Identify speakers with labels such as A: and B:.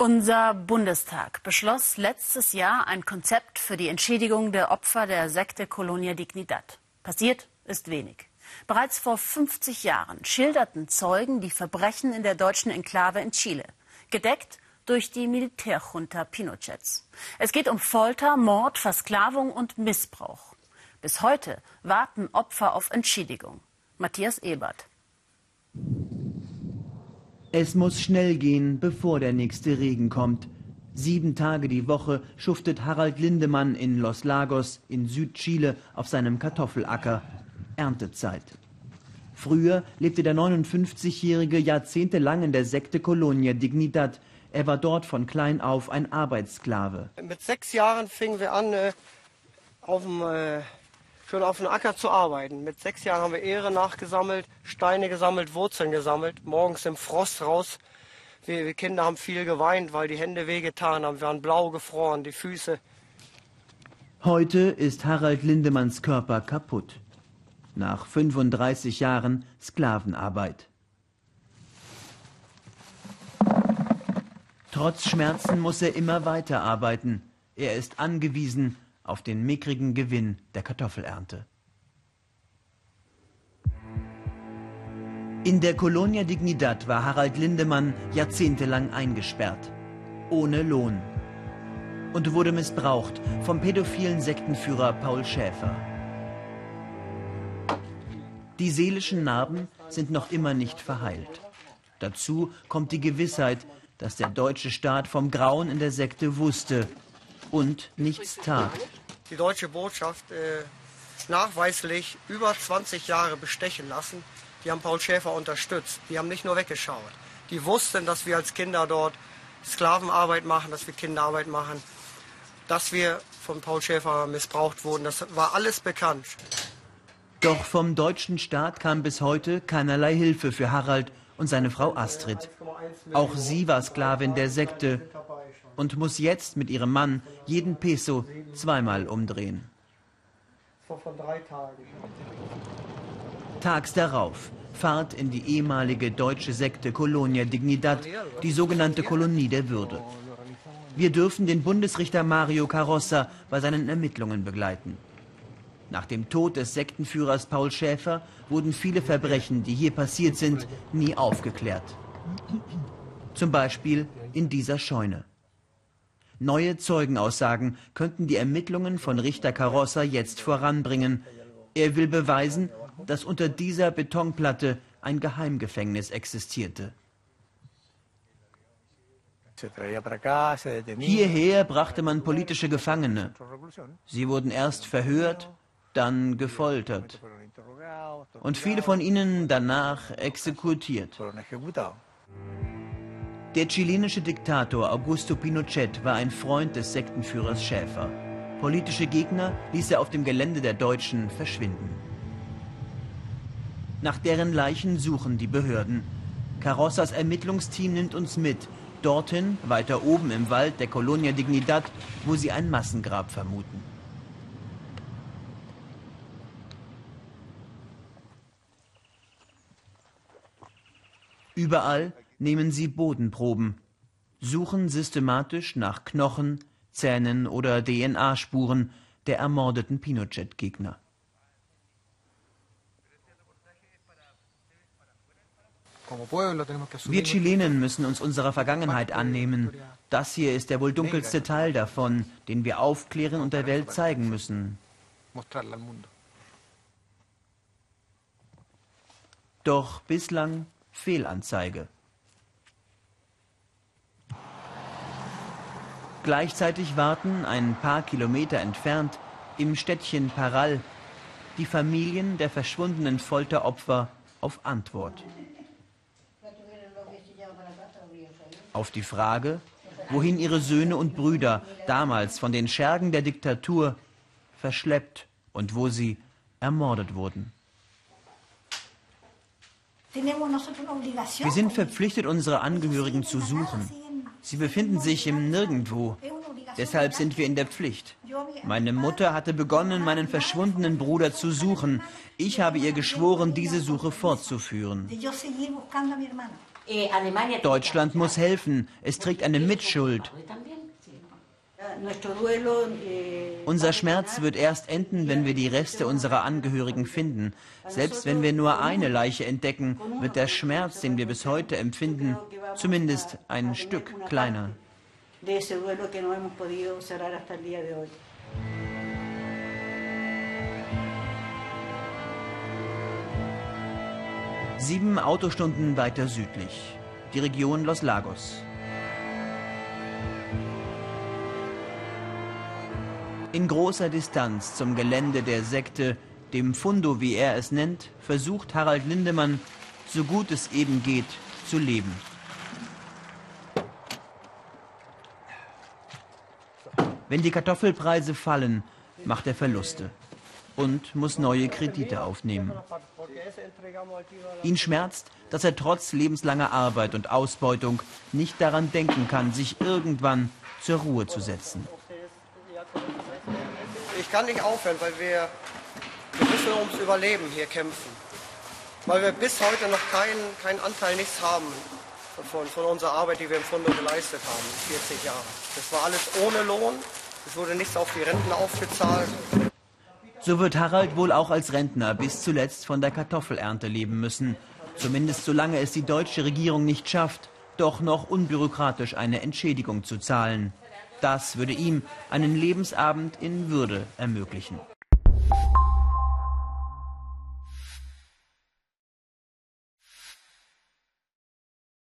A: Unser Bundestag beschloss letztes Jahr ein Konzept für die Entschädigung der Opfer der Sekte Colonia Dignidad. Passiert ist wenig. Bereits vor 50 Jahren schilderten Zeugen die Verbrechen in der deutschen Enklave in Chile, gedeckt durch die Militärjunta Pinochets. Es geht um Folter, Mord, Versklavung und Missbrauch. Bis heute warten Opfer auf Entschädigung. Matthias Ebert.
B: Es muss schnell gehen, bevor der nächste Regen kommt. Sieben Tage die Woche schuftet Harald Lindemann in Los Lagos in Südchile auf seinem Kartoffelacker. Erntezeit. Früher lebte der 59-Jährige jahrzehntelang in der Sekte Colonia Dignidad. Er war dort von klein auf ein Arbeitssklave.
C: Mit sechs Jahren fingen wir an, äh, auf dem äh, schon auf dem Acker zu arbeiten. Mit sechs Jahren haben wir Ehre nachgesammelt, Steine gesammelt, Wurzeln gesammelt, morgens im Frost raus. Wir, wir Kinder haben viel geweint, weil die Hände wehgetan haben. Wir waren blau gefroren, die Füße.
B: Heute ist Harald Lindemanns Körper kaputt. Nach 35 Jahren Sklavenarbeit. Trotz Schmerzen muss er immer weiter arbeiten. Er ist angewiesen auf den mickrigen Gewinn der Kartoffelernte. In der Colonia Dignidad war Harald Lindemann jahrzehntelang eingesperrt, ohne Lohn und wurde missbraucht vom pädophilen Sektenführer Paul Schäfer. Die seelischen Narben sind noch immer nicht verheilt. Dazu kommt die Gewissheit, dass der deutsche Staat vom Grauen in der Sekte wusste und nichts tat
C: die deutsche Botschaft äh, nachweislich über 20 Jahre bestechen lassen. Die haben Paul Schäfer unterstützt. Die haben nicht nur weggeschaut. Die wussten, dass wir als Kinder dort Sklavenarbeit machen, dass wir Kinderarbeit machen, dass wir von Paul Schäfer missbraucht wurden. Das war alles bekannt.
B: Doch vom deutschen Staat kam bis heute keinerlei Hilfe für Harald und seine Frau Astrid. Auch sie war Sklavin der Sekte und muss jetzt mit ihrem Mann jeden Peso zweimal umdrehen. Tags darauf Fahrt in die ehemalige deutsche Sekte Colonia Dignidad, die sogenannte Kolonie der Würde. Wir dürfen den Bundesrichter Mario Carossa bei seinen Ermittlungen begleiten. Nach dem Tod des Sektenführers Paul Schäfer wurden viele Verbrechen, die hier passiert sind, nie aufgeklärt. Zum Beispiel in dieser Scheune. Neue Zeugenaussagen könnten die Ermittlungen von Richter Carossa jetzt voranbringen. Er will beweisen, dass unter dieser Betonplatte ein Geheimgefängnis existierte. Hierher brachte man politische Gefangene. Sie wurden erst verhört, dann gefoltert und viele von ihnen danach exekutiert. Der chilenische Diktator Augusto Pinochet war ein Freund des Sektenführers Schäfer. Politische Gegner ließ er auf dem Gelände der Deutschen verschwinden. Nach deren Leichen suchen die Behörden. Carossas Ermittlungsteam nimmt uns mit, dorthin, weiter oben im Wald der Colonia Dignidad, wo sie ein Massengrab vermuten. Überall nehmen sie Bodenproben, suchen systematisch nach Knochen, Zähnen oder DNA-Spuren der ermordeten Pinochet-Gegner. Wir Chilenen müssen uns unserer Vergangenheit annehmen. Das hier ist der wohl dunkelste Teil davon, den wir aufklären und der Welt zeigen müssen. Doch bislang Fehlanzeige. Gleichzeitig warten ein paar Kilometer entfernt im Städtchen Paral die Familien der verschwundenen Folteropfer auf Antwort. Auf die Frage, wohin ihre Söhne und Brüder damals von den Schergen der Diktatur verschleppt und wo sie ermordet wurden. Wir sind verpflichtet, unsere Angehörigen zu suchen. Sie befinden sich im Nirgendwo. Deshalb sind wir in der Pflicht. Meine Mutter hatte begonnen, meinen verschwundenen Bruder zu suchen. Ich habe ihr geschworen, diese Suche fortzuführen. Deutschland muss helfen. Es trägt eine Mitschuld. Unser Schmerz wird erst enden, wenn wir die Reste unserer Angehörigen finden. Selbst wenn wir nur eine Leiche entdecken, wird der Schmerz, den wir bis heute empfinden, zumindest ein Stück kleiner. Sieben Autostunden weiter südlich, die Region Los Lagos. In großer Distanz zum Gelände der Sekte, dem Fundo, wie er es nennt, versucht Harald Lindemann, so gut es eben geht, zu leben. Wenn die Kartoffelpreise fallen, macht er Verluste und muss neue Kredite aufnehmen. Ihn schmerzt, dass er trotz lebenslanger Arbeit und Ausbeutung nicht daran denken kann, sich irgendwann zur Ruhe zu setzen.
C: Ich kann nicht aufhören, weil wir, wir müssen ums Überleben hier kämpfen. Weil wir bis heute noch keinen kein Anteil, nichts haben von, von unserer Arbeit, die wir im Fundo geleistet haben, 40 Jahre. Das war alles ohne Lohn, es wurde nichts auf die Renten aufgezahlt.
B: So wird Harald wohl auch als Rentner bis zuletzt von der Kartoffelernte leben müssen. Zumindest solange es die deutsche Regierung nicht schafft, doch noch unbürokratisch eine Entschädigung zu zahlen. Das würde ihm einen Lebensabend in Würde ermöglichen.